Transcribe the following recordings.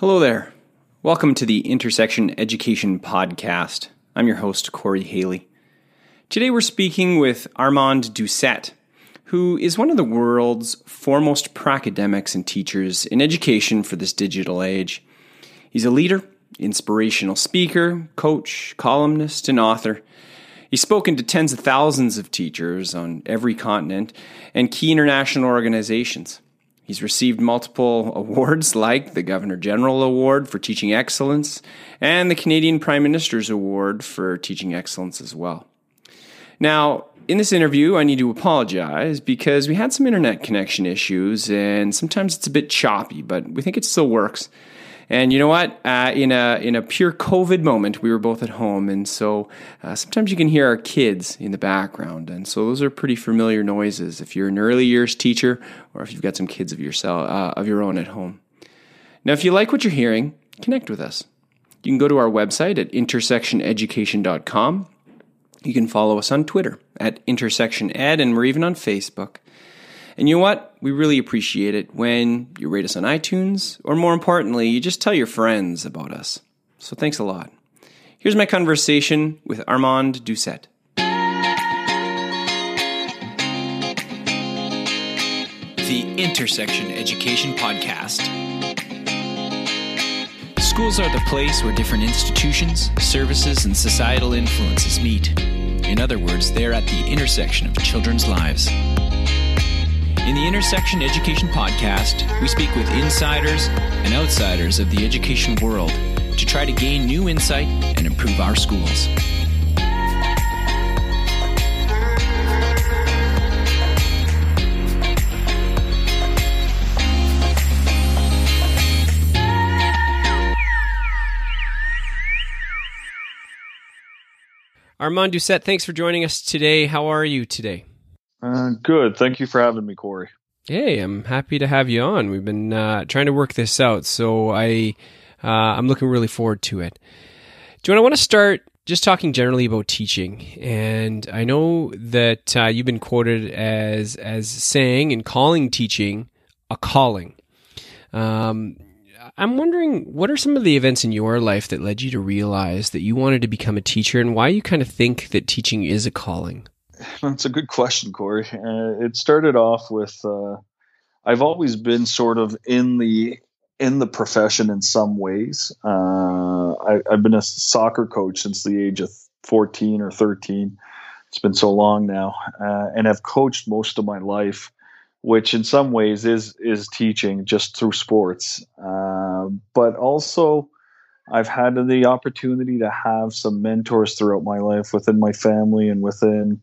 Hello there. Welcome to the Intersection Education Podcast. I'm your host, Corey Haley. Today we're speaking with Armand Doucette, who is one of the world's foremost academics and teachers in education for this digital age. He's a leader, inspirational speaker, coach, columnist, and author. He's spoken to tens of thousands of teachers on every continent and key international organizations. He's received multiple awards like the Governor General Award for Teaching Excellence and the Canadian Prime Minister's Award for Teaching Excellence as well. Now, in this interview, I need to apologize because we had some internet connection issues and sometimes it's a bit choppy, but we think it still works. And you know what? Uh, in a in a pure COVID moment, we were both at home, and so uh, sometimes you can hear our kids in the background, and so those are pretty familiar noises if you're an early years teacher or if you've got some kids of yourself uh, of your own at home. Now, if you like what you're hearing, connect with us. You can go to our website at intersectioneducation.com. You can follow us on Twitter at intersectioned, and we're even on Facebook. And you know what? We really appreciate it when you rate us on iTunes, or more importantly, you just tell your friends about us. So thanks a lot. Here's my conversation with Armand Doucette. The Intersection Education Podcast. Schools are the place where different institutions, services, and societal influences meet. In other words, they're at the intersection of children's lives. In the Intersection Education Podcast, we speak with insiders and outsiders of the education world to try to gain new insight and improve our schools. Armand Doucette, thanks for joining us today. How are you today? Uh, good. Thank you for having me, Corey. Hey, I'm happy to have you on. We've been uh, trying to work this out, so I uh, I'm looking really forward to it. Do you want to want to start just talking generally about teaching? And I know that uh, you've been quoted as as saying and calling teaching a calling. Um, I'm wondering what are some of the events in your life that led you to realize that you wanted to become a teacher, and why you kind of think that teaching is a calling. That's a good question, Corey. Uh, it started off with uh, I've always been sort of in the in the profession in some ways. Uh, I, have been a soccer coach since the age of 14 or 13. It's been so long now, uh, and I've coached most of my life, which in some ways is is teaching just through sports. Uh, but also, I've had the opportunity to have some mentors throughout my life within my family and within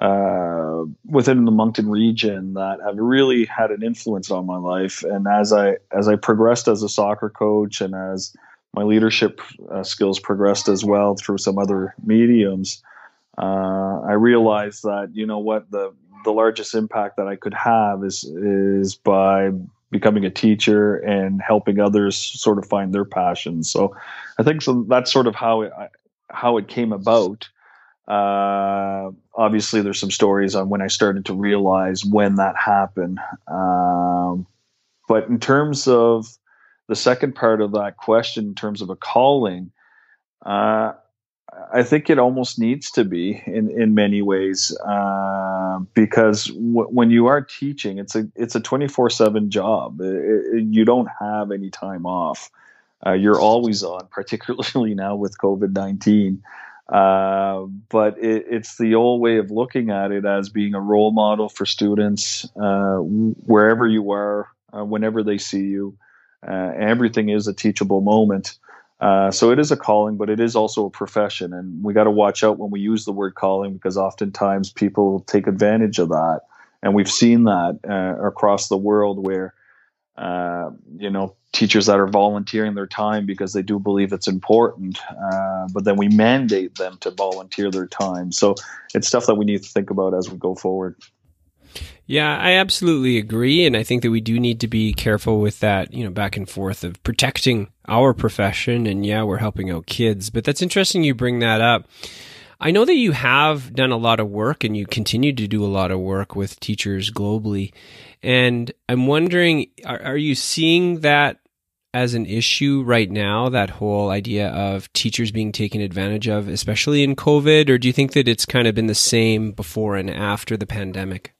uh, within the Moncton region that have really had an influence on my life. And as I as I progressed as a soccer coach and as my leadership uh, skills progressed as well through some other mediums, uh, I realized that you know what the the largest impact that I could have is is by becoming a teacher and helping others sort of find their passions. So I think so that's sort of how it how it came about. Uh, obviously, there's some stories on when I started to realize when that happened. Um, but in terms of the second part of that question, in terms of a calling, uh, I think it almost needs to be in, in many ways uh, because w- when you are teaching, it's a it's a twenty four seven job. It, it, you don't have any time off. Uh, you're always on, particularly now with COVID nineteen. Uh, but it, it's the old way of looking at it as being a role model for students uh, wherever you are, uh, whenever they see you. Uh, everything is a teachable moment. Uh, so it is a calling, but it is also a profession, and we got to watch out when we use the word calling because oftentimes people take advantage of that, and we've seen that across the world where uh, you know, teachers that are volunteering their time because they do believe it's important, uh, but then we mandate them to volunteer their time. So it's stuff that we need to think about as we go forward. Yeah, I absolutely agree. And I think that we do need to be careful with that, you know, back and forth of protecting our profession. And yeah, we're helping out kids. But that's interesting you bring that up. I know that you have done a lot of work and you continue to do a lot of work with teachers globally. And I'm wondering, are, are you seeing that as an issue right now, that whole idea of teachers being taken advantage of, especially in COVID? Or do you think that it's kind of been the same before and after the pandemic?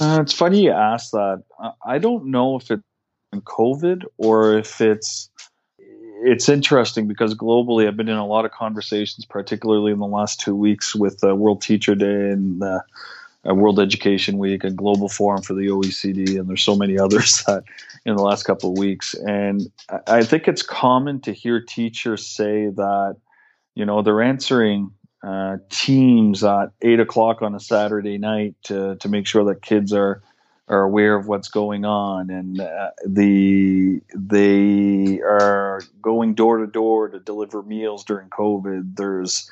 Uh, it's funny you ask that. I don't know if it's COVID or if it's it's interesting because globally I've been in a lot of conversations, particularly in the last two weeks with uh, World Teacher Day and uh, World Education Week and Global Forum for the OECD, and there's so many others that in the last couple of weeks. And I think it's common to hear teachers say that, you know, they're answering uh, teams at eight o'clock on a Saturday night to, to make sure that kids are are aware of what's going on, and uh, the they are going door to door to deliver meals during COVID. There's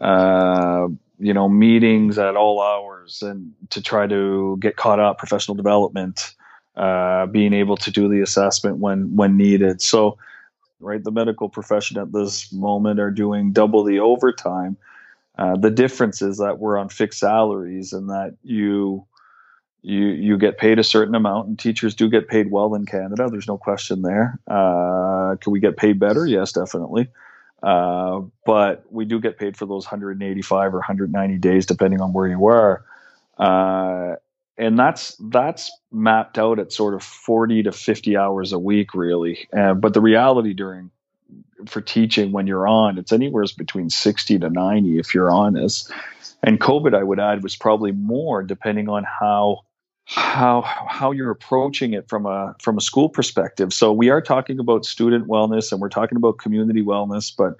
uh, you know meetings at all hours and to try to get caught up professional development uh, being able to do the assessment when when needed so right the medical profession at this moment are doing double the overtime uh, the difference is that we're on fixed salaries and that you you you get paid a certain amount and teachers do get paid well in canada there's no question there uh, can we get paid better yes definitely uh, but we do get paid for those 185 or 190 days, depending on where you are. Uh, and that's that's mapped out at sort of 40 to 50 hours a week, really. Uh, but the reality during for teaching when you're on, it's anywhere between 60 to 90 if you're honest. And COVID, I would add, was probably more depending on how how how you're approaching it from a from a school perspective. So we are talking about student wellness and we're talking about community wellness, but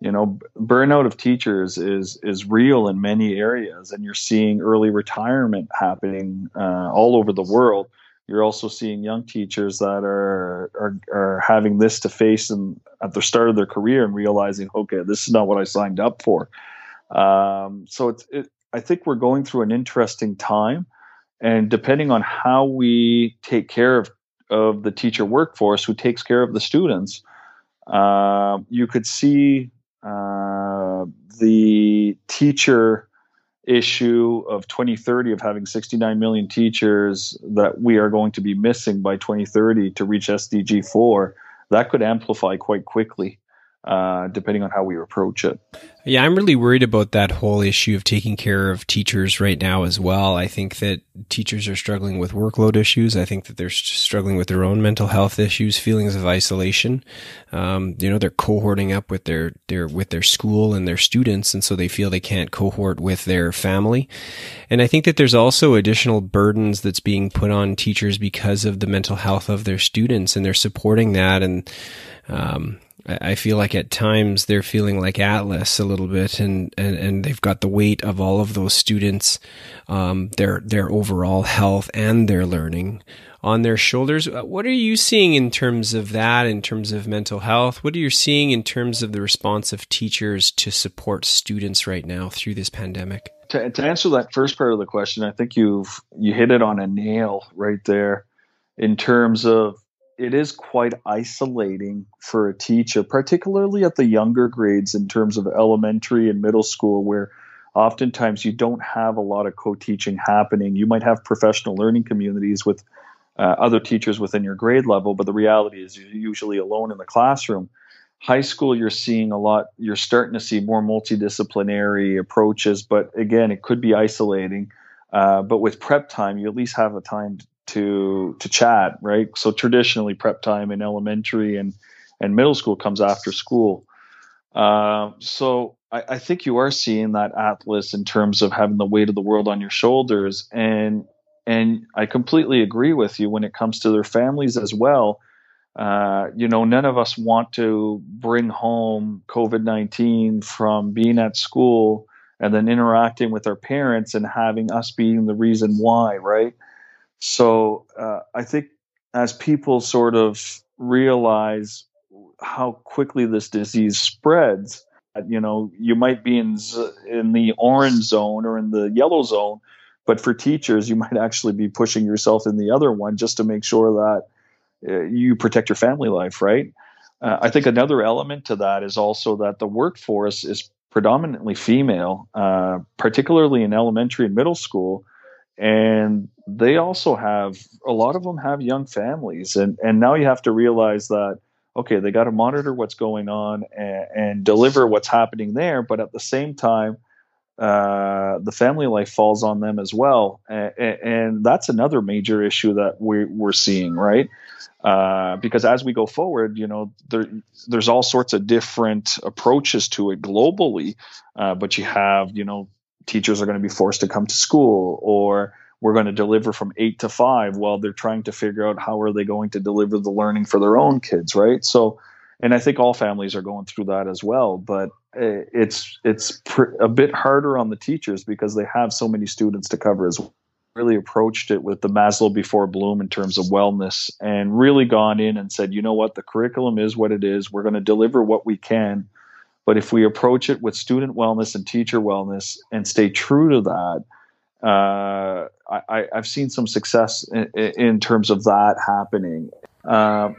you know burnout of teachers is is real in many areas and you're seeing early retirement happening uh, all over the world. You're also seeing young teachers that are, are are having this to face and at the start of their career and realizing okay this is not what i signed up for. Um, so it's it, i think we're going through an interesting time and depending on how we take care of, of the teacher workforce who takes care of the students, uh, you could see uh, the teacher issue of 2030 of having 69 million teachers that we are going to be missing by 2030 to reach SDG 4, that could amplify quite quickly uh, depending on how we approach it. Yeah, I'm really worried about that whole issue of taking care of teachers right now as well. I think that teachers are struggling with workload issues. I think that they're struggling with their own mental health issues, feelings of isolation. Um, you know, they're cohorting up with their, their, with their school and their students. And so they feel they can't cohort with their family. And I think that there's also additional burdens that's being put on teachers because of the mental health of their students and they're supporting that. And, um, I feel like at times they're feeling like Atlas a little bit, and, and, and they've got the weight of all of those students, um, their their overall health and their learning on their shoulders. Uh, what are you seeing in terms of that? In terms of mental health, what are you seeing in terms of the response of teachers to support students right now through this pandemic? To, to answer that first part of the question, I think you've you hit it on a nail right there in terms of it is quite isolating for a teacher, particularly at the younger grades in terms of elementary and middle school, where oftentimes you don't have a lot of co-teaching happening. You might have professional learning communities with uh, other teachers within your grade level, but the reality is you're usually alone in the classroom. High school, you're seeing a lot. You're starting to see more multidisciplinary approaches, but again, it could be isolating. Uh, but with prep time, you at least have a time to to chat, right? So traditionally, prep time in elementary and and middle school comes after school. Uh, so I, I, think you are seeing that atlas in terms of having the weight of the world on your shoulders, and and I completely agree with you when it comes to their families as well. Uh, you know, none of us want to bring home COVID nineteen from being at school and then interacting with our parents and having us being the reason why, right? So uh, I think as people sort of realize how quickly this disease spreads, you know, you might be in in the orange zone or in the yellow zone, but for teachers, you might actually be pushing yourself in the other one just to make sure that uh, you protect your family life, right? Uh, I think another element to that is also that the workforce is predominantly female, uh, particularly in elementary and middle school and they also have a lot of them have young families. And and now you have to realize that okay, they got to monitor what's going on and, and, deliver what's happening there, but at the same time, uh, the family life falls on them as well, and, and that's another major issue that we're we're seeing, right? Uh, because as we go forward, you know, there, there's all sorts of different approaches to it globally, uh, but you have, you know, teachers are going to be forced to come to school or we're going to deliver from eight to five while they're trying to figure out how are they going to deliver the learning for their own kids right so and i think all families are going through that as well but it's it's pr- a bit harder on the teachers because they have so many students to cover as well really approached it with the Maslow before Bloom in terms of wellness and really gone in and said, you know what, the curriculum is what it is. We're going to deliver what we can. But if we approach it with student wellness and teacher wellness and stay true to that, uh, I, have seen some success in, in, terms of that happening. Uh,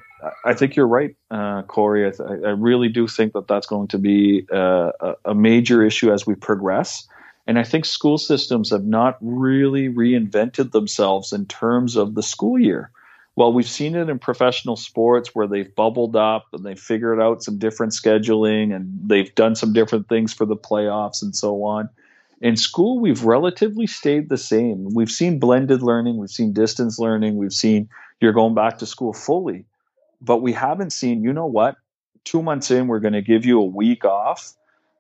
I think you're right, uh, Corey. I, th- I, really do think that that's going to be uh, a, a, major issue as we progress. And I think school systems have not really reinvented themselves in terms of the school year. Well, we've seen it in professional sports where they've bubbled up and they've figured out some different scheduling and they've done some different things for the playoffs and so on. In school we've relatively stayed the same. We've seen blended learning. We've seen distance learning. We've seen you're going back to school fully. But we haven't seen you know what? Two months in we're going to give you a week off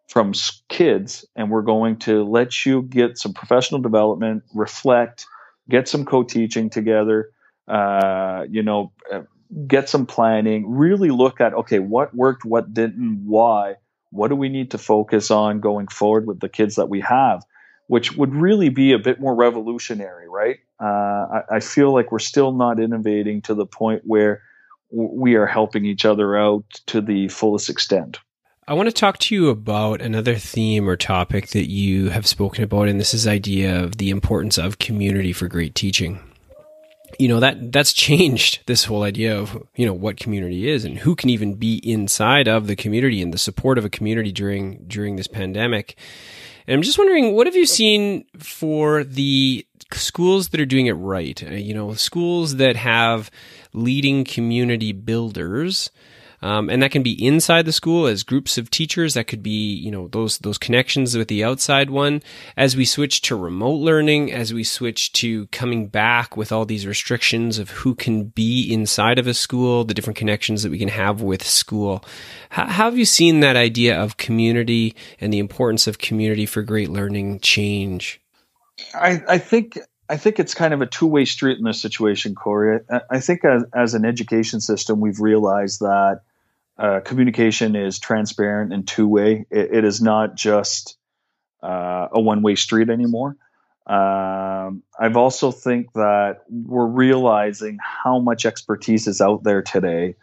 from kids and we're going to let you get some professional development reflect get some co-teaching together uh, you know uh, get some planning really look at okay what worked what didn't why what do we need to focus on going forward with the kids that we have? Which would really be a bit more revolutionary, right? Uh, I, I, feel like we're still not innovating to the point where we are helping each other out to the fullest extent. I want to talk to you about another theme or topic that you have spoken about, and this is idea of the importance of community for great teaching you know that that's changed this whole idea of you know what community is and who can even be inside of the community and the support of a community during during this pandemic. And i'm just wondering what have you seen for the schools that are doing it right? Uh, you know schools that have leading community builders um, and that can be inside the school as groups of teachers. That could be, you know, those those connections with the outside one. As we switch to remote learning, as we switch to coming back with all these restrictions of who can be inside of a school, the different connections that we can have with school. How, how have you seen that idea of community and the importance of community for great learning change? I, I think I think it's kind of a two way street in this situation, Corey. I, I think as, as, an education system, we've realized that uh, communication is transparent and two way. It, it is not just uh, a one way street anymore. Um, I've also think that we're realizing how much expertise is out there today,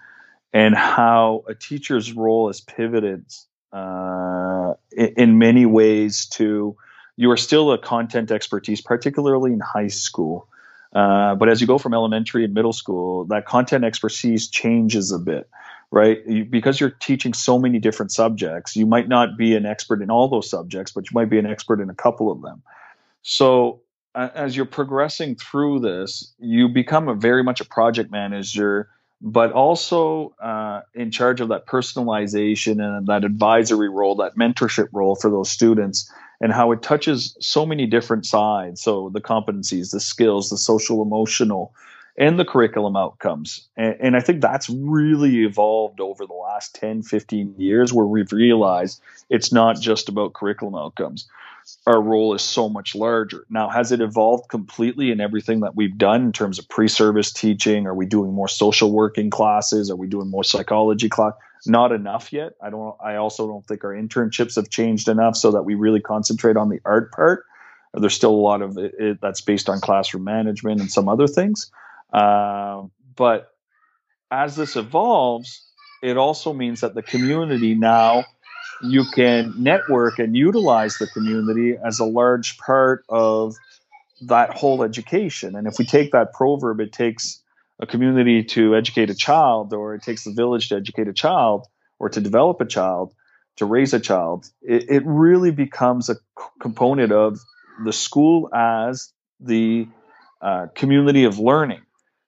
and how a teacher's role has pivoted uh, in, in, many ways to you are still a content expertise, particularly in high school. Uh, but as you go from elementary and middle school, that content expertise changes a bit right? You, because you're teaching so many different subjects, you might not be an expert in all those subjects, but you might be an expert in a couple of them. So uh, as you're progressing through this, you become a very much a project manager, but also uh, in charge of that personalization and that advisory role, that mentorship role for those students, and how it touches so many different sides. So the competencies, the skills, the social emotional, and the curriculum outcomes. And, and, I think that's really evolved over the last 10, 15 years where we've realized it's not just about curriculum outcomes. Our role is so much larger. Now, has it evolved completely in everything that we've done in terms of pre service teaching? Are we doing more social working classes? Are we doing more psychology class? Not enough yet. I don't. I also don't think our internships have changed enough so that we really concentrate on the art part. There's still a lot of it, it that's based on classroom management and some other things. Uh, but as this evolves, it also means that the community now you can network and utilize the community as a large part of that whole education. And if we take that proverb, it takes a community to educate a child, or it takes the village to educate a child, or to develop a child, to raise a child. It, it really becomes a component of the school as the uh, community of learning.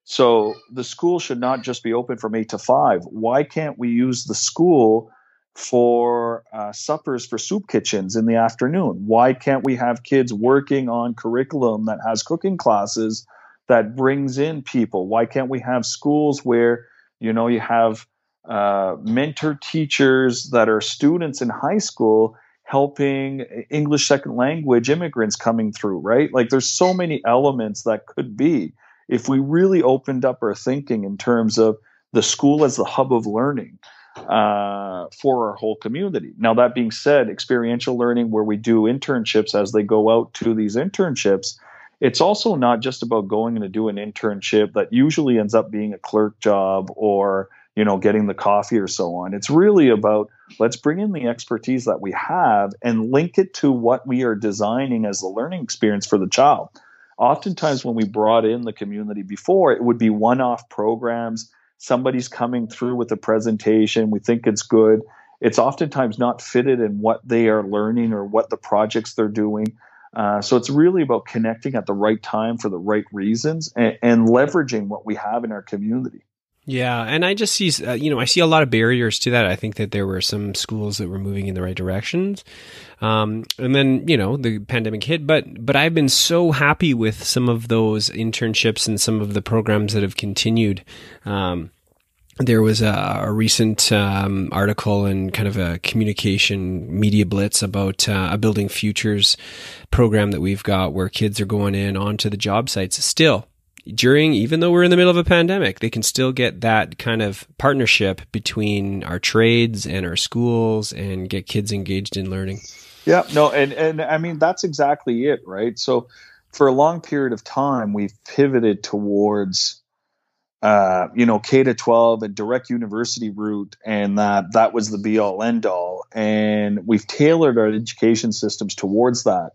So the school should not just be open from eight to five. Why can't we use the school for uh, suppers for soup kitchens in the afternoon? Why can't we have kids working on curriculum that has cooking classes that brings in people? Why can't we have schools where you know you have uh, mentor teachers that are students in high school helping English second language immigrants coming through, right? Like there's so many elements that could be if we really opened up our thinking in terms of the school as the hub of learning uh, for our whole community. Now, that being said, experiential learning, where we do internships as they go out to these internships, it's also not just about going to do an internship that usually ends up being a clerk job or you know getting the coffee or so on it's really about let's bring in the expertise that we have and link it to what we are designing as the learning experience for the child oftentimes when we brought in the community before, it would be one off programs. Somebody's coming through with a presentation. We think it's good. It's oftentimes not fitted in what they are learning or what the projects they're doing. Uh, so it's really about connecting at the right time for the right reasons and, and leveraging what we have in our community. Yeah, and I just see, uh, you know, I see a lot of barriers to that. I think that there were some schools that were moving in the right directions, um, and then you know the pandemic hit. But but I've been so happy with some of those internships and some of the programs that have continued. Um, there was a, a recent um, article in kind of a communication media blitz about uh, a building futures program that we've got where kids are going in onto the job sites still during, even though we're in the middle of a pandemic, they can still get that kind of partnership between our trades and our schools and get kids engaged in learning. Yeah, no, and, and I mean, that's exactly it, right? So for a long period of time, we've pivoted towards, uh, you know, K to 12 and direct university route, and that that was the be all end all. And we've tailored our education systems towards that.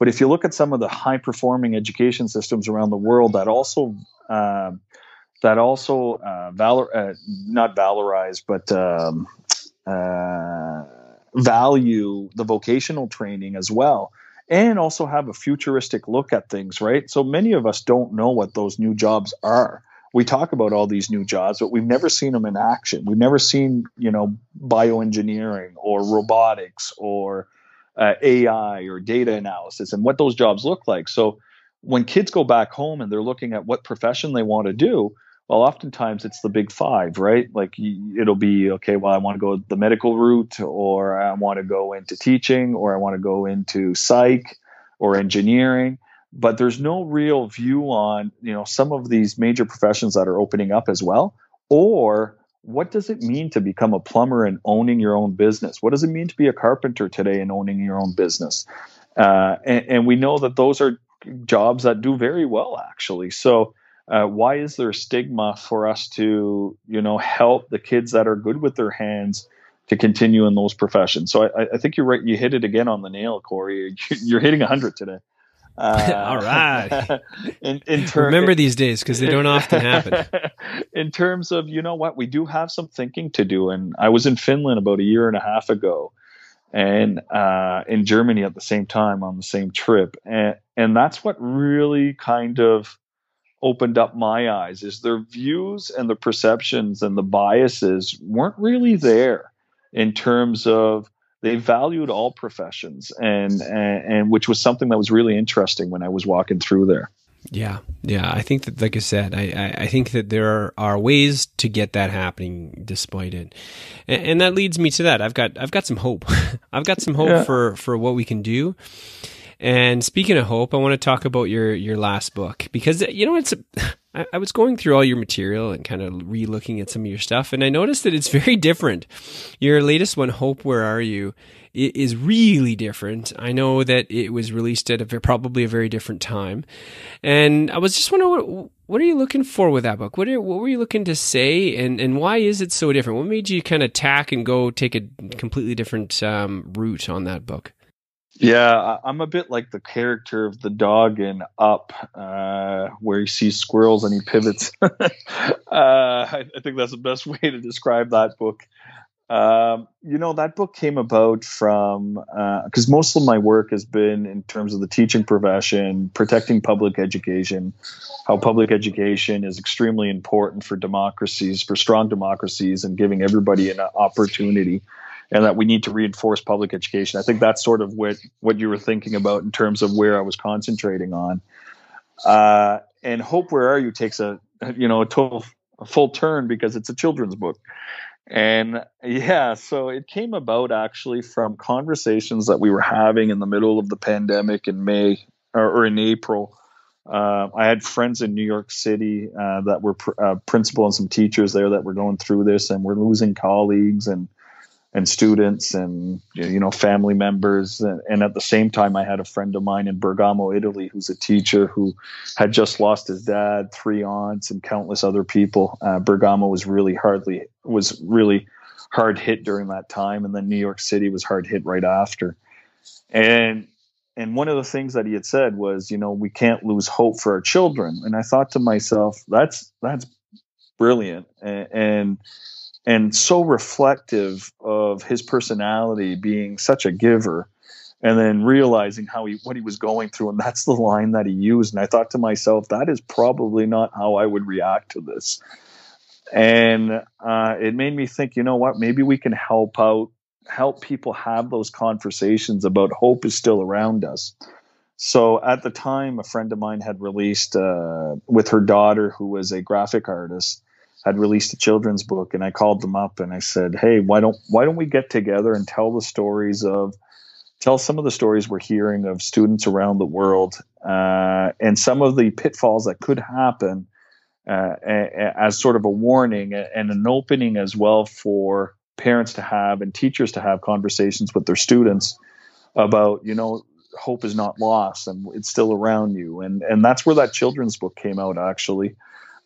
But if you look at some of the high performing education systems around the world that also uh, that also uh, valor uh, not valorize but um, uh, value the vocational training as well and also have a futuristic look at things right? So many of us don't know what those new jobs are. We talk about all these new jobs but we've never seen them in action. We've never seen you know bioengineering or robotics or uh, AI or data analysis and what those jobs look like. So when kids go back home and they're looking at what profession they want to do, well, oftentimes it's the big five, right? Like it'll be okay. Well, I want to go the medical route, or I want to go into teaching, or I want to go into psych or engineering. But there's no real view on you know some of these major professions that are opening up as well, or what does it mean to become a plumber and owning your own business? What does it mean to be a carpenter today and owning your own business? Uh, and, and, we know that those are jobs that do very well, actually. So, uh, why is there a stigma for us to, you know, help the kids that are good with their hands to continue in those professions? So, I, I think you're right. You hit it again on the nail, Corey. You're hitting 100 today. Uh, All right. in, in ter- Remember these days because they don't often happen. in terms of, you know what, we do have some thinking to do. And I was in Finland about a year and a half ago and uh, in Germany at the same time on the same trip. And, and that's what really kind of opened up my eyes is their views and the perceptions and the biases weren't really there in terms of they valued all professions and, and, and which was something that was really interesting when I was walking through there. Yeah, yeah. I think that, like I said, I, I, I think that there are, are, ways to get that happening despite it, and, and, that leads me to that. I've got I've got some hope. I've got some hope yeah. for for what we can do. And speaking of hope, I want to talk about your your last book because you know it's. I, I was going through all your material and kind of re-looking at some of your stuff, and I noticed that it's very different. Your latest one, "Hope, Where Are You," is really different. I know that it was released at a, probably a very different time, and I was just wondering what, what are you looking for with that book? What are, what were you looking to say, and and why is it so different? What made you kind of tack and go take a completely different um, route on that book? Yeah, I'm a bit like the character of the dog in Up, uh, where he sees squirrels and he pivots. uh, I, think that's the best way to describe that book. Um, you know, that book came about from because uh, most of my work has been in terms of the teaching profession, protecting public education, how public education is extremely important for democracies, for strong democracies, and giving everybody an opportunity, and that we need to reinforce public education. I think that's sort of what what you were thinking about in terms of where I was concentrating on. Uh, and Hope, Where Are You takes a you know a total a full turn because it's a children's book. And yeah, so it came about actually from conversations that we were having in the middle of the pandemic in May or, or in April. Uh, I had friends in New York City uh, that were pr- uh, principal and some teachers there that were going through this, and we're losing colleagues and and students and you know family members. And, at the same time i had a friend of mine in bergamo italy who's a teacher who had just lost his dad three aunts and countless other people. Uh, bergamo was really hardly was really hard hit during that time. And then new york city was hard hit right after. And and one of the things that he had said was you know we can't lose hope for our children. And i thought to myself that's that's brilliant. And, and and so reflective of his personality being such a giver and then realizing how he what he was going through. And that's the line that he used. And i thought to myself that is probably not how i would react to this. And uh, it made me think you know what? Maybe we can help out help people have those conversations about hope is still around us. So at the time a friend of mine had released uh, with her daughter who was a graphic artist had released a children's book and I called them up and I said, "Hey, why don't why don't we get together and tell the stories of tell some of the stories we're hearing of students around the world uh, and some of the pitfalls that could happen uh, as sort of a warning and an opening as well for parents to have and teachers to have conversations with their students about you know hope is not lost and it's still around you. And and that's where that children's book came out actually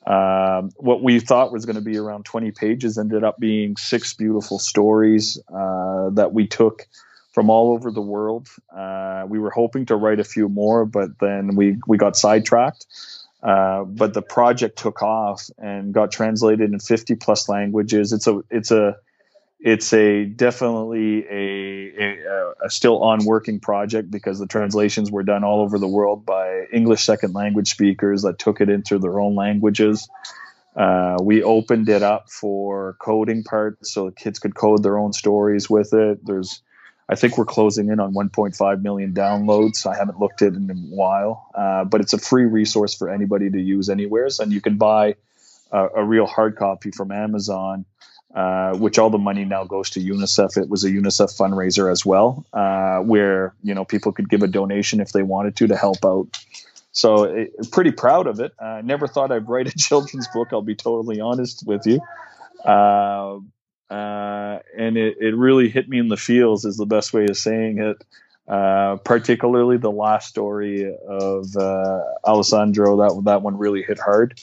um, what we thought was going to be around 20 pages ended up being six beautiful stories uh, that we took from all over the world. Uh, we were hoping to write a few more, but then we, we got sidetracked. Uh, but the project took off and got translated in 50 plus languages. It's a it's a it's a definitely a, a, a, still on working project because the translations were done all over the world by English second language speakers that took it into their own languages. Uh, we opened it up for coding parts so kids could code their own stories with it. There's, I think we're closing in on 1.5 million downloads. I haven't looked at it in a while, uh, but it's a free resource for anybody to use anywheres, and you can buy a, a real hard copy from Amazon uh, which all the money now goes to UNICEF. It was a UNICEF fundraiser as well, uh, where you know people could give a donation if they wanted to to help out. So it, pretty proud of it. I uh, never thought I'd write a children's book. I'll be totally honest with you. Uh, uh, and it, it really hit me in the feels is the best way of saying it. particularly the last story of Alessandro, that that one really hit hard.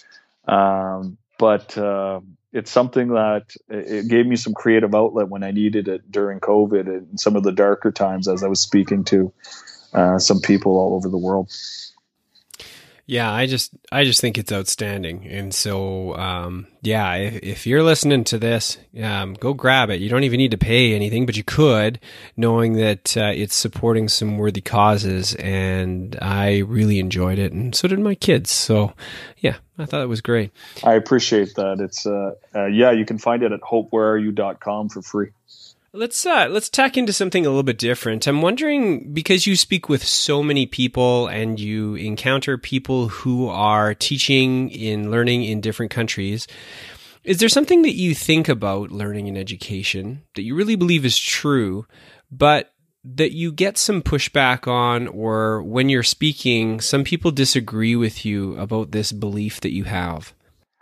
Um, but it's something that it gave me some creative outlet when I needed it during COVID and some of the darker times as I was speaking to uh, some people all over the world. Yeah, I just I just think it's outstanding, and so um, yeah, if, if, you're listening to this, um, go grab it. You don't even need to pay anything, but you could, knowing that uh, it's supporting some worthy causes. And I really enjoyed it, and so did my kids. So yeah, I thought it was great. I appreciate that. It's uh, uh yeah, you can find it at hopewhereareyou.com for free. Let's uh, let's tack into something a little bit different. I'm wondering because you speak with so many people and you encounter people who are teaching in learning in different countries. Is there something that you think about learning and education that you really believe is true, but that you get some pushback on, or when you're speaking, some people disagree with you about this belief that you have?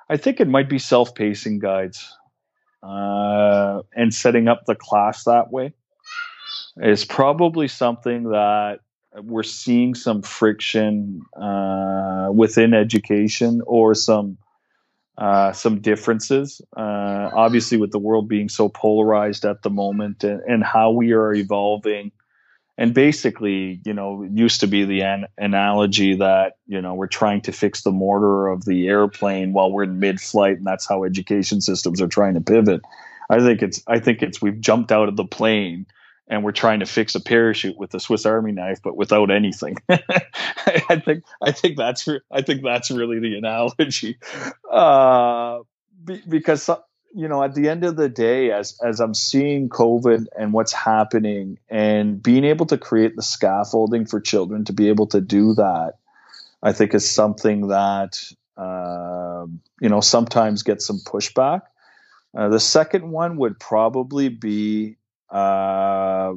I think it might be self pacing guides uh, and setting up the class that way is probably something that we're seeing some friction uh, within education or some uh, some differences. Uh, obviously, with the world being so polarized at the moment, and, and how we are evolving and basically, you know, used to be the an- analogy that you know we're trying to fix the mortar of the airplane while we're in mid-flight, and that's how education systems are trying to pivot. I think it's I think it's we've jumped out of the plane and we're trying to fix a parachute with a Swiss Army knife, but without anything. I think I think that's I think that's really the analogy, uh, be, because you know at the end of the day, as as I'm seeing COVID and what's happening, and being able to create the scaffolding for children to be able to do that, I think is something that uh, you know sometimes gets some pushback. Uh, the second one would probably be uh,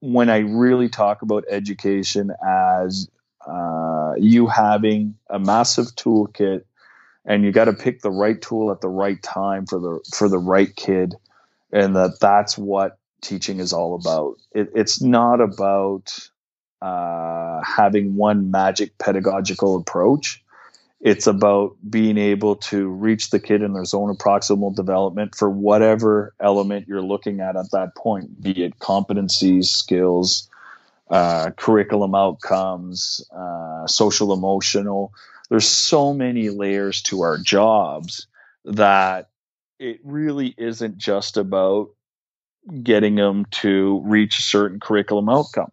when I really talk about education as uh, you having a massive toolkit and you got to pick the right tool at the right time for the for the right kid. And that that's what teaching is all about. It, it's not about uh, having one magic pedagogical approach. It's about being able to reach the kid in their zone of proximal development for whatever element you're looking at at that point, be it competencies, skills, uh, curriculum outcomes, uh, social emotional. There's so many layers to our jobs that it really isn't just about getting them to reach a certain curriculum outcome.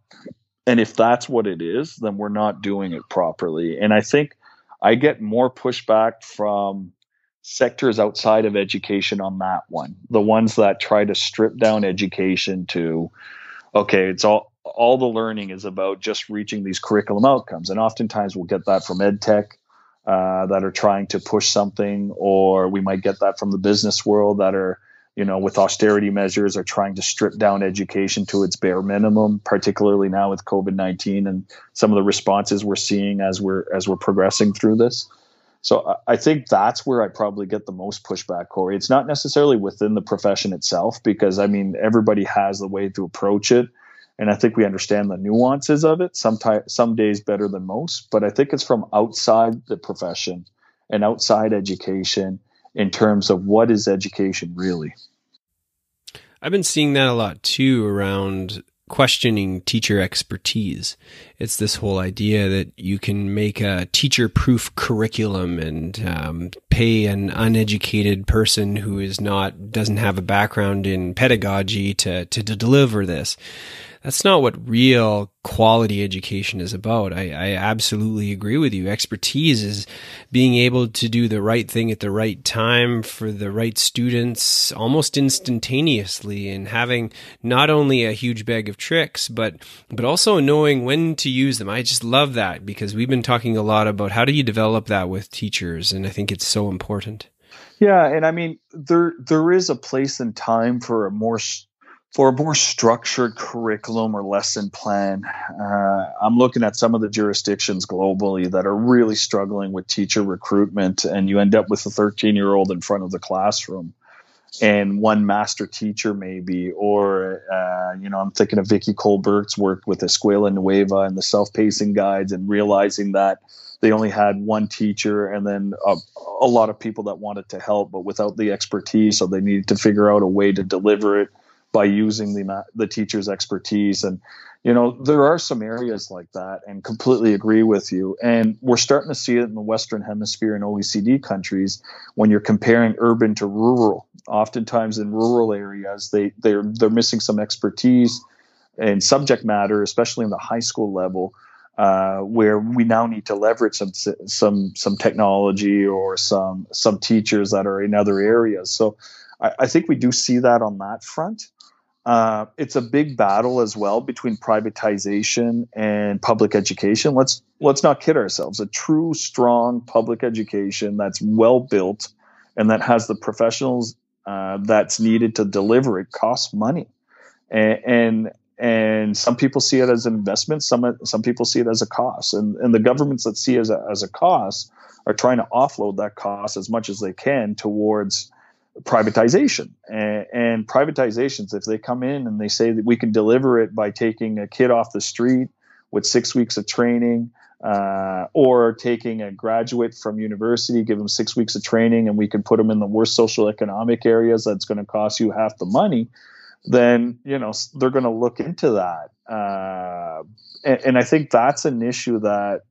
And if that's what it is, then we're not doing it properly. And I think I get more pushback from sectors outside of education on that one. The ones that try to strip down education to, okay, it's all all the learning is about just reaching these curriculum outcomes, and oftentimes we'll get that from ed tech. Uh, that are trying to push something, or we might get that from the business world that are you know, with austerity measures are trying to strip down education to its bare minimum, particularly now with COVID nineteen and some of the responses we're seeing as we're as we're progressing through this. So I think that's where I probably get the most pushback, Corey. It's not necessarily within the profession itself, because I mean everybody has the way to approach it, and I think we understand the nuances of it. Sometimes some days better than most, but I think it's from outside the profession and outside education in terms of what is education really. I've been seeing that a lot too around questioning teacher expertise. It's this whole idea that you can make a teacher proof curriculum and um, pay an uneducated person who is not, doesn't have a background in pedagogy to, to, to deliver this that's not what real quality education is about. I, I, absolutely agree with you. Expertise is being able to do the right thing at the right time for the right students almost instantaneously and having not only a huge bag of tricks, but, but also knowing when to use them. I just love that because we've been talking a lot about how do you develop that with teachers. And I think it's so important. Yeah. And I mean, there, there is a place and time for a more for a more structured curriculum or lesson plan, uh, I'm looking at some of the jurisdictions globally that are really struggling with teacher recruitment, and you end up with a 13 year old in front of the classroom and one master teacher maybe or uh, you know i'm thinking of vicky colbert's work with escuela nueva and the self-pacing guides and realizing that they only had one teacher and then a, a lot of people that wanted to help but without the expertise so they needed to figure out a way to deliver it by using the the teacher's expertise. And you know there are some areas like that and completely agree with you. And we're starting to see it in the western hemisphere and OECD countries when you're comparing urban to rural. Oftentimes in rural areas they they're they're missing some expertise and subject matter especially in the high school level uh, where we now need to leverage some some some technology or some some teachers that are in other areas. So I, I think we do see that on that front uh, it's a big battle as well between privatization and public education. Let's let's not kid ourselves. A true, strong public education that's well built and that has the professionals uh, that's needed to deliver it costs money, and, and and some people see it as an investment. Some some people see it as a cost, and and the governments that see it as a, as a cost are trying to offload that cost as much as they can towards privatization. And, and, privatizations if they come in and they say that we can deliver it by taking a kid off the street with six weeks of training uh, or taking a graduate from university give them six weeks of training and we can put them in the worst social economic areas that's going to cost you half the money then you know they're going to look into that. Uh, and, and i think that's an issue that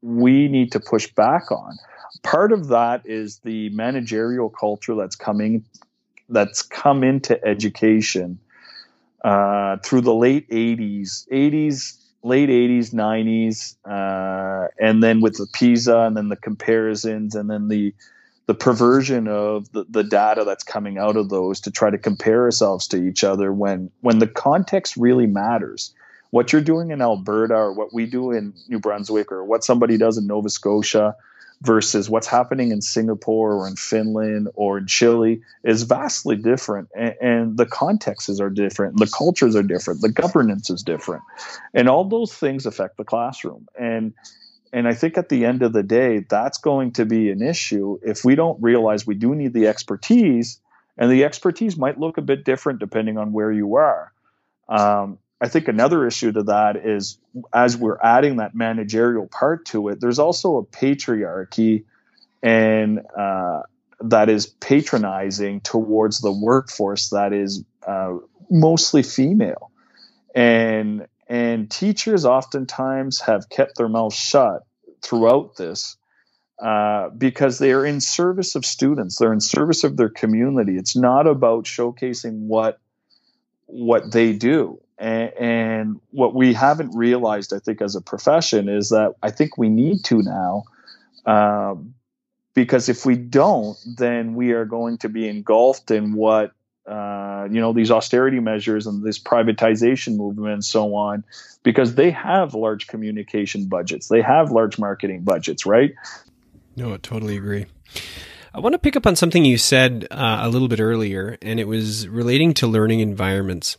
we need to push back on part of that is the managerial culture that's coming that's come into education uh, through the late 80s, 80s, late 80s, 90s, uh, and then with the PISA and then the comparisons and then the the perversion of the, the data that's coming out of those to try to compare ourselves to each other when when the context really matters. What you're doing in Alberta or what we do in New Brunswick or what somebody does in Nova Scotia versus what's happening in Singapore or in Finland or in Chile is vastly different. And, and, the contexts are different, the cultures are different, the governance is different. And all those things affect the classroom. And and I think at the end of the day, that's going to be an issue if we don't realize we do need the expertise, and the expertise might look a bit different depending on where you are. Um, I think another issue to that is as we're adding that managerial part to it, there's also a patriarchy and uh, that is patronizing towards the workforce that is uh, mostly female. And and teachers oftentimes have kept their mouths shut throughout this uh, because they are in service of students. They're in service of their community. It's not about showcasing what what they do. And, what we haven't realized, I think, as a profession, is that I think we need to now, um, because if we don't, then we are going to be engulfed in what uh, you know these austerity measures and this privatization movement and so on, because they have large communication budgets, they have large marketing budgets, right? No, I totally agree. I want to pick up on something you said uh, a little bit earlier, and it was relating to learning environments.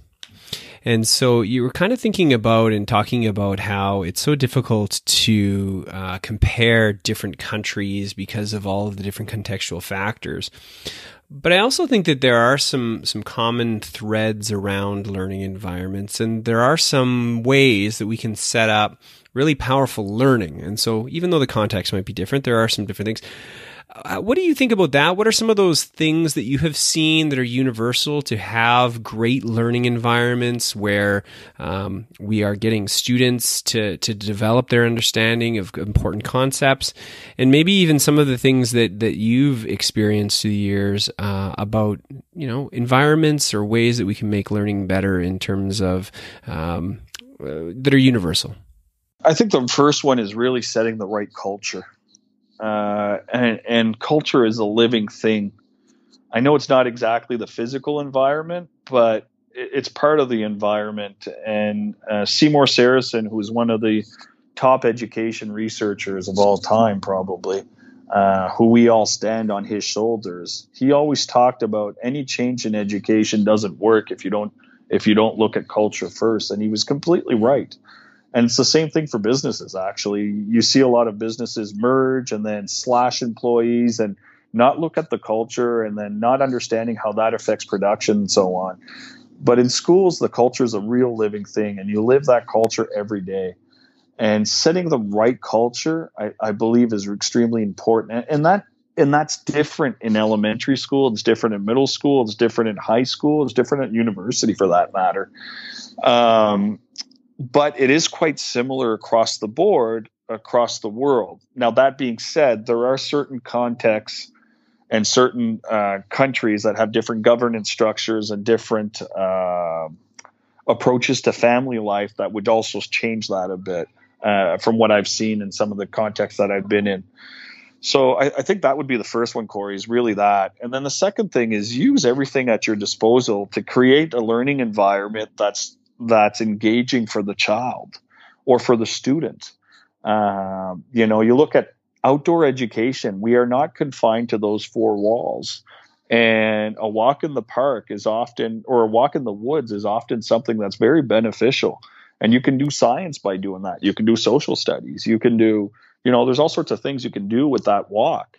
And so you were kind of thinking about and talking about how it's so difficult to uh, compare different countries because of all of the different contextual factors. But I also think that there are some some common threads around learning environments, and there are some ways that we can set up really powerful learning. And so, even though the context might be different, there are some different things. Uh, what do you think about that? What are some of those things that you have seen that are universal to have great learning environments where um, we are getting students to to develop their understanding of important concepts, and maybe even some of the things that that you've experienced through the years uh, about you know environments or ways that we can make learning better in terms of um, uh, that are universal. I think the first one is really setting the right culture uh, and, and culture is a living thing. I know it's not exactly the physical environment, but it's part of the environment. And uh, Seymour Sarason, who is one of the top education researchers of all time, probably, uh, who we all stand on his shoulders, he always talked about any change in education doesn't work if you don't if you don't look at culture first. And he was completely right. And it's the same thing for businesses, actually. You see a lot of businesses merge and then slash employees and not look at the culture and then not understanding how that affects production and so on. But in schools, the culture is a real living thing, and you live that culture every day. And setting the right culture, I, I believe, is extremely important. And that and that's different in elementary school. It's different in middle school. It's different in high school. It's different at university, for that matter. Um, but it is quite similar across the board across the world. Now, that being said, there are certain contexts and certain uh, countries that have different governance structures and different uh, approaches to family life that would also change that a bit uh, from what I've seen in some of the contexts that I've been in. So I, I, think that would be the first one, Corey, is really that. And then the second thing is use everything at your disposal to create a learning environment that's that's engaging for the child or for the student. Uh, you know, you look at outdoor education, we are not confined to those four walls. And a walk in the park is often, or a walk in the woods is often something that's very beneficial. And you can do science by doing that. You can do social studies. You can do, you know, there's all sorts of things you can do with that walk.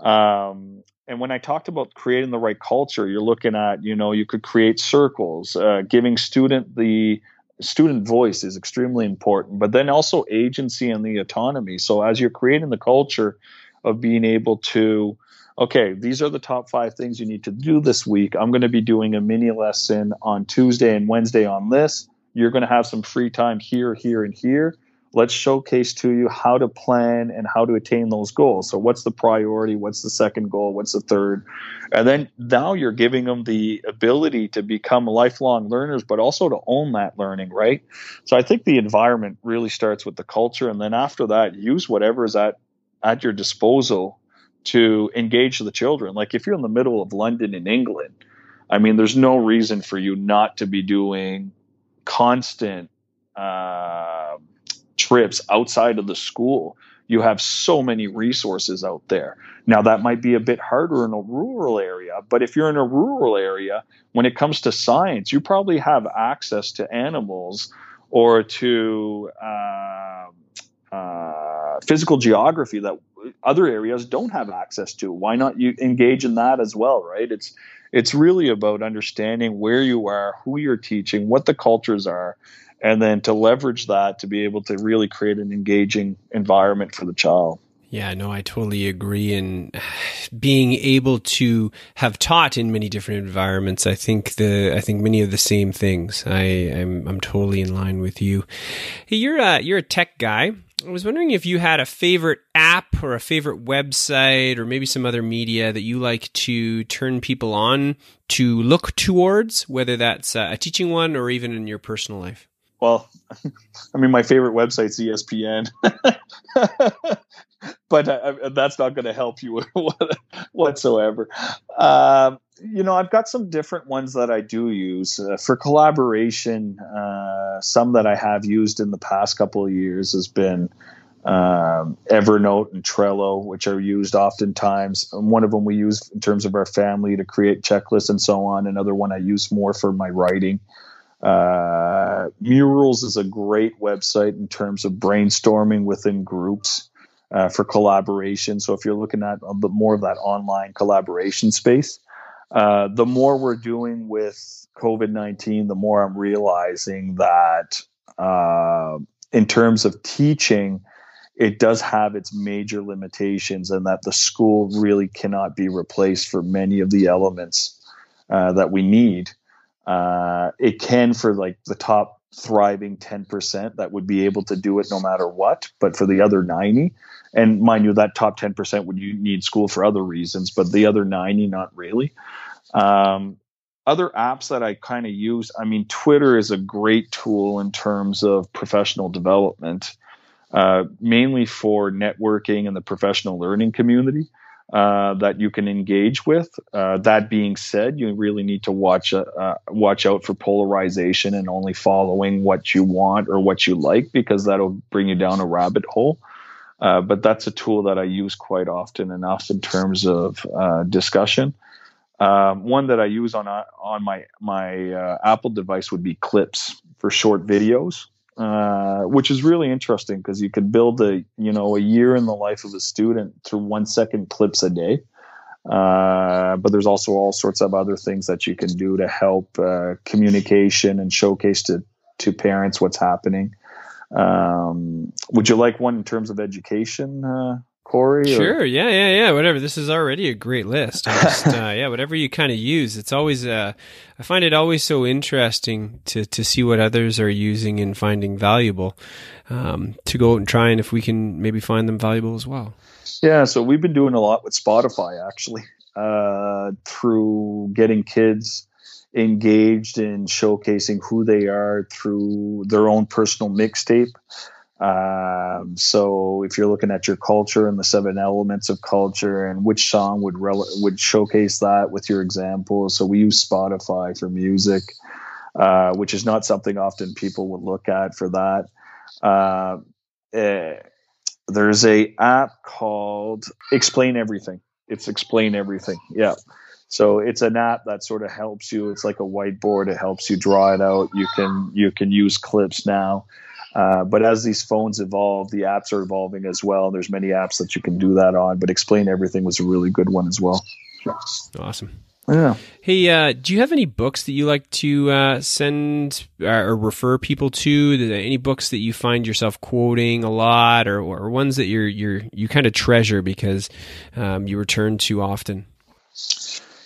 Um, and when I talked about creating the right culture, you're looking at, you know, you could create circles, uh, giving student the student voice is extremely important, but then also agency and the autonomy. So as you're creating the culture of being able to, okay, these are the top five things you need to do this week. I'm going to be doing a mini lesson on Tuesday and Wednesday on this. You're going to have some free time here, here, and here. Let's showcase to you how to plan and how to attain those goals. So, what's the priority? What's the second goal? What's the third? And then now you're giving them the ability to become lifelong learners, but also to own that learning, right? So, I think the environment really starts with the culture. And then after that, use whatever is at, at your disposal to engage the children. Like if you're in the middle of London in England, I mean, there's no reason for you not to be doing constant. Uh, outside of the school. You have so many resources out there. Now, that might be a bit harder in a rural area, but if you're in a rural area, when it comes to science, you probably have access to animals or to uh, uh, physical geography that other areas don't have access to. Why not you engage in that as well, right? It's it's really about understanding where you are, who you're teaching, what the cultures are, and then to leverage that to be able to really create an engaging environment for the child. Yeah, no, I totally agree. And being able to have taught in many different environments, I think the I think many of the same things. I I'm I'm totally in line with you. Hey, you're a you're a tech guy. I was wondering if you had a favorite app or a favorite website or maybe some other media that you like to turn people on to look towards, whether that's a teaching one or even in your personal life well, I mean, my favorite website's ESPN, but uh, that's not going to help you whatsoever. Um, you know, I've got some different ones that I do use uh, for collaboration. Uh, some that I have used in the past couple of years has been um, Evernote and Trello, which are used oftentimes. One of them we use in terms of our family to create checklists and so on. Another one I use more for my writing. Uh, Murals is a great website in terms of brainstorming within groups uh, for collaboration. So if you're looking at the more of that online collaboration space, uh, the more we're doing with COVID 19, the more I'm realizing that uh, in terms of teaching, it does have its major limitations, and that the school really cannot be replaced for many of the elements uh, that we need. Uh, it can for like the top thriving 10% that would be able to do it no matter what. But for the other 90, and mind you, that top 10% would you need school for other reasons, but the other 90, not really. Um, other apps that I kind of use, I mean, Twitter is a great tool in terms of professional development, uh, mainly for networking and the professional learning community. Uh, that you can engage with. Uh, that being said, you really need to watch uh, uh, watch out for polarization and only following what you want or what you like because that'll bring you down a rabbit hole. Uh, but that's a tool that I use quite often enough in terms of discussion. Um, one that I use on on my my Apple device would be Clips for short videos. Uh, which is really interesting because you could build a you know a year in the life of a student through one second clips a day. Uh, but there's also all sorts of other things that you can do to help uh, communication and showcase to to parents what's happening. Um, would you like one in terms of education? Corey? Sure. Or? Yeah, yeah, yeah. Whatever. This is already a great list. Just, uh, yeah, whatever you kind of use. It's always. Uh, I find it always so interesting to to see what others are using and finding valuable. Um, to go out and try and if we can maybe find them valuable as well. Yeah. So we've been doing a lot with Spotify actually uh, through getting kids engaged in showcasing who they are through their own personal mixtape. Um, so if you're looking at your culture and the seven elements of culture and which song would rel- would showcase that with your examples. So we use Spotify for music, uh, which is not something often people would look at for that. Uh, eh, there's a app called Explain Everything. It's Explain Everything. Yeah. So it's an app that sort of helps you. It's like a whiteboard. It helps you draw it out. You can you can use clips now. Uh, but as these phones evolve, the apps are evolving as well. There's many apps that you can do that on. But Explain Everything was a really good one as well. Awesome. Yeah. Hey, uh, do you have any books that you like to uh, send uh, or refer people to? Any books that you find yourself quoting a lot, or, or ones that you're you're you kind of treasure because um, you return to often?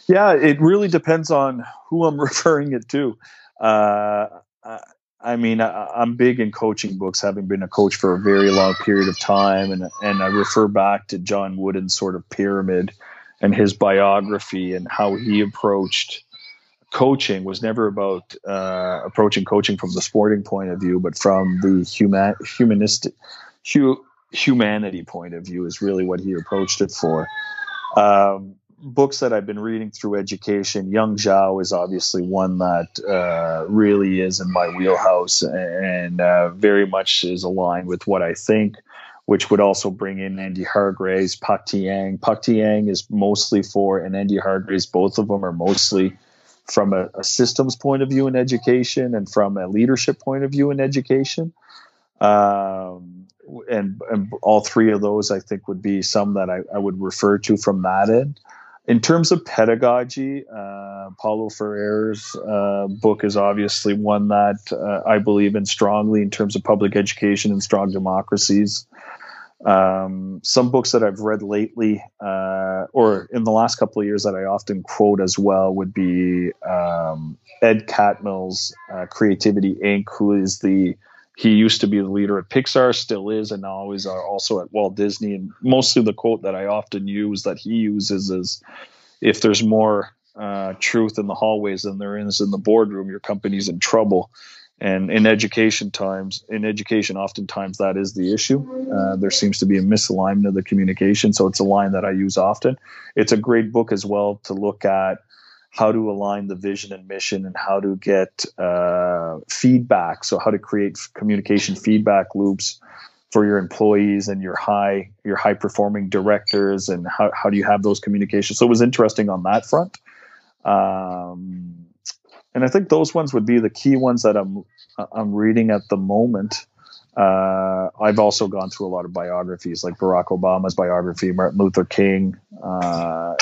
Yeah, it really depends on who I'm referring it to. Uh, I mean, I, I'm big in coaching books, having been a coach for a very long period of time, and and I refer back to John Wooden's sort of pyramid and his biography and how he approached coaching was never about uh, approaching coaching from the sporting point of view, but from the human humanistic hu- humanity point of view is really what he approached it for. Um, books that I've been reading through education, Yong Zhao is obviously one that uh, really is in my wheelhouse and uh, very much is aligned with what I think, which would also bring in Andy Hargreaves, Pak Tee Ng. Pak Tee Ng is mostly for, and Andy Hargreaves, both of them are mostly from a, a, systems point of view in education and from a leadership point of view in education. Um, and, and all three of those, I think, would be some that I, I would refer to from that end. In terms of pedagogy, uh, Paulo Freire's uh, book is obviously one that uh, I believe in strongly in terms of public education and strong democracies. Um, some books that I've read lately, uh, or in the last couple of years that I often quote as well, would be um, Ed Catmull's uh, Creativity Inc., who is the he used to be the leader at Pixar, still is, and now is also at Walt Disney. And mostly the quote that I often use that he uses is, "If there's more uh, truth in the hallways than there is in the boardroom, your company's in trouble." And in education times, in education, oftentimes that is the issue. Uh, there seems to be a misalignment of the communication, so it's a line that I use often. It's a great book as well to look at how to align the vision and mission and how to get uh, feedback. So how to create communication feedback loops for your employees and your high your high performing directors and how, how do you have those communications. So it was interesting on that front. Um, and I think those ones would be the key ones that I'm I'm reading at the moment. Uh, I've also gone through a lot of biographies, like Barack Obama's biography, Martin Luther King, uh,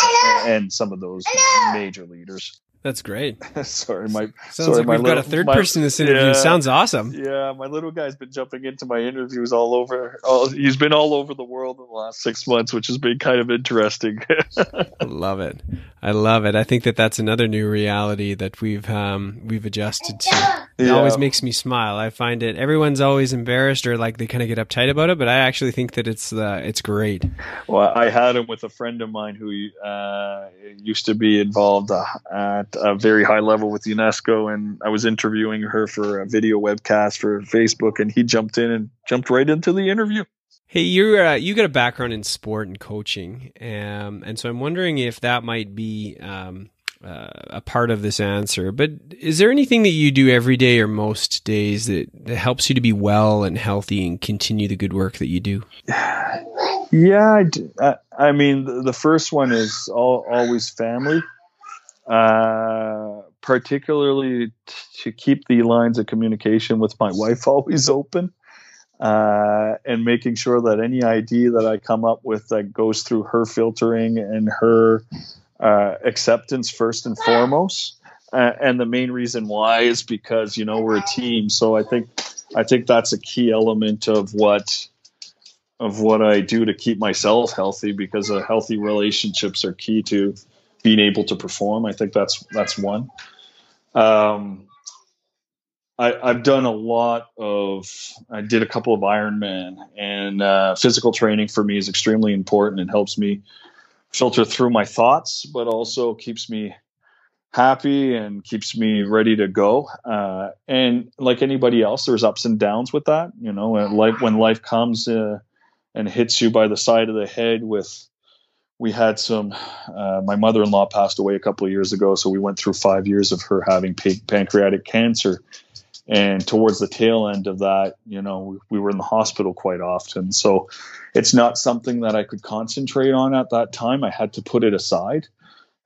and some of those major leaders. That's great. sorry, my sounds sorry, like my we've little, got a third my, person in this interview. Yeah, Sounds awesome. Yeah, my little guy's been jumping into my interviews all over. All, he's been all over the world in the last six months, which has been kind of interesting. I love it. I love it. I think that that's another new reality that we've um, we've adjusted to. It yeah. always makes me smile. I find it. Everyone's always embarrassed or like they kind of get uptight about it, but I actually think that it's uh, it's great. Well, I had him with a friend of mine who uh, used to be involved uh, at a very high level with UNESCO, and I was interviewing her for a video webcast for Facebook, and he jumped in and jumped right into the interview. Hey, you uh, you got a background in sport and coaching, um, and so I'm wondering if that might be um, uh, a part of this answer. But is there anything that you do every day or most days that, that helps you to be well and healthy and continue the good work that you do? Yeah, I, I mean, the first one is all, always family. Uh, particularly t- to keep the lines of communication with my wife always open uh, and making sure that any idea that I come up with that goes through her filtering and her uh, acceptance first and foremost. Uh, and the main reason why is because you know we're a team, so I think I think that's a key element of what of what I do to keep myself healthy because uh, healthy relationships are key to being able to perform. I think that's that's one. Um, I, have done a lot of. I did a couple of Ironman, and uh, physical training for me is extremely important. It helps me filter through my thoughts, but also keeps me happy and keeps me ready to go. Uh, and like anybody else, there's ups and downs with that. You know, when life when life comes uh, and hits you by the side of the head with we had some uh, my mother-in-law passed away a couple of years ago so we went through five years of her having pancreatic cancer. And towards the tail end of that you know we, we, were in the hospital quite often. So it's not something that i could concentrate on at that time. I had to put it aside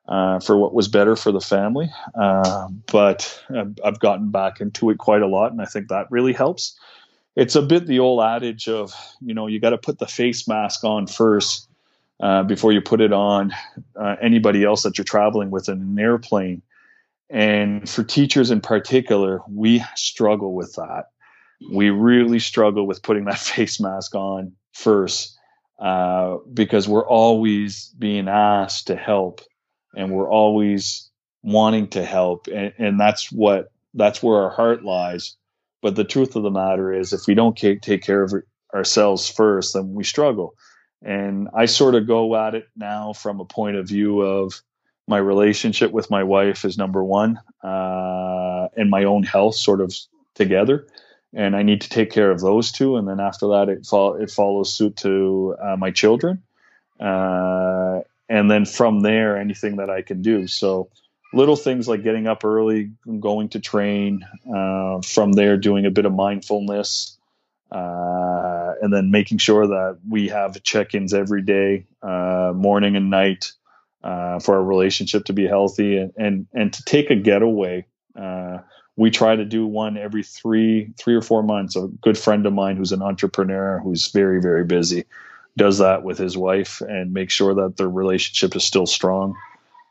uh, for what was better for the family. Uh, but I've gotten back into it quite a lot and i think that really helps. It's a bit the old adage of you know you got to put the face mask on first uh, before you put it on uh, anybody else that you're traveling with in an airplane and for teachers in particular, we struggle with that. We really struggle with putting that face mask on first uh, because we're always being asked to help and we're always wanting to help. And, and that's what that's where our heart lies. But the truth of the matter is, if we don't take care of ourselves first, then we struggle. And I sort of go at it now from a point of view of my relationship with my wife is number one, uh, and my own health sort of together. And I need to take care of those two, and then after that, it fo- it follows suit to uh, my children, uh, and then from there, anything that I can do. So little things like getting up early, going to train. Uh, from there, doing a bit of mindfulness, uh, and then making sure that we have check-ins every day, uh, morning and night, uh, for our relationship to be healthy, and and, and to take a getaway. Uh, we try to do one every three three or four months. A good friend of mine who's an entrepreneur who's very very busy does that with his wife and make sure that their relationship is still strong.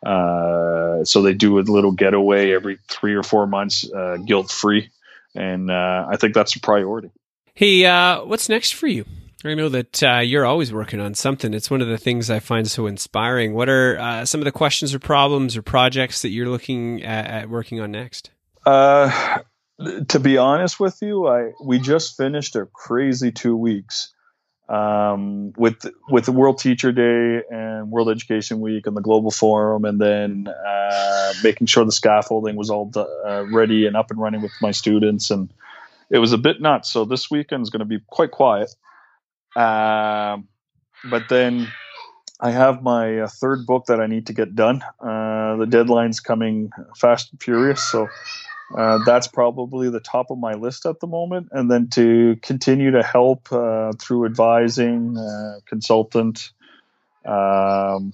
Uh, so they do a little getaway every three or four months, uh, guilt free, and I think that's a priority. Hey, uh, what's next for you? I know that uh, you're always working on something. It's one of the things I find so inspiring. What are uh, some of the questions or problems or projects that you're looking at, at working on next? to be honest with you, I we just finished a crazy two weeks um, with with the World Teacher Day and World Education Week and the Global Forum, and then uh, making sure the scaffolding was all uh, ready and up and running with my students, and it was a bit nuts. So this weekend is going to be quite quiet. Um, but then I have my uh, third book that I need to get done. Uh, the deadline's coming fast and furious, so uh, that's probably the top of my list at the moment. And then to continue to help uh, through advising, uh, consultant, um,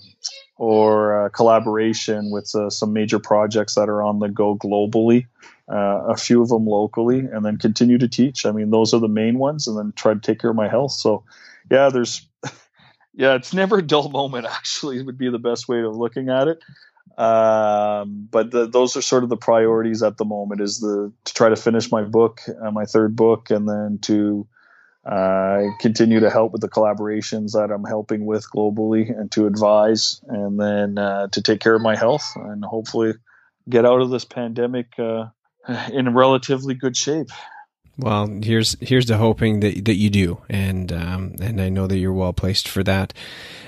or collaboration with some major projects that are on the go globally, a few of them locally, and then continue to teach. I mean, those are the main ones, and then try to take care of my health. So, yeah, there's. Yeah, it's never a dull moment. Actually, would be the best way of looking at it. Um, but the, those are sort of the priorities at the moment is the to try to finish my book, uh, my third book, and then to uh, continue to help with the collaborations that I'm helping with globally and to advise and then uh, to take care of my health and hopefully get out of this pandemic uh, in relatively good shape. Well, here's here's the hoping that that you do, and um, and I know that you're well placed for that.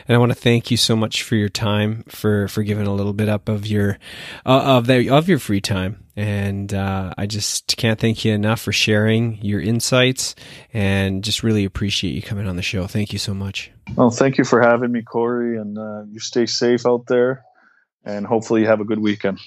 And I want to thank you so much for your time, for for giving a little bit up of your uh, of the, of your free time. And uh, I just can't thank you enough for sharing your insights, and just really appreciate you coming on the show. Thank you so much. Well, thank you for having me, Corey, and uh, you stay safe out there, and hopefully you have a good weekend.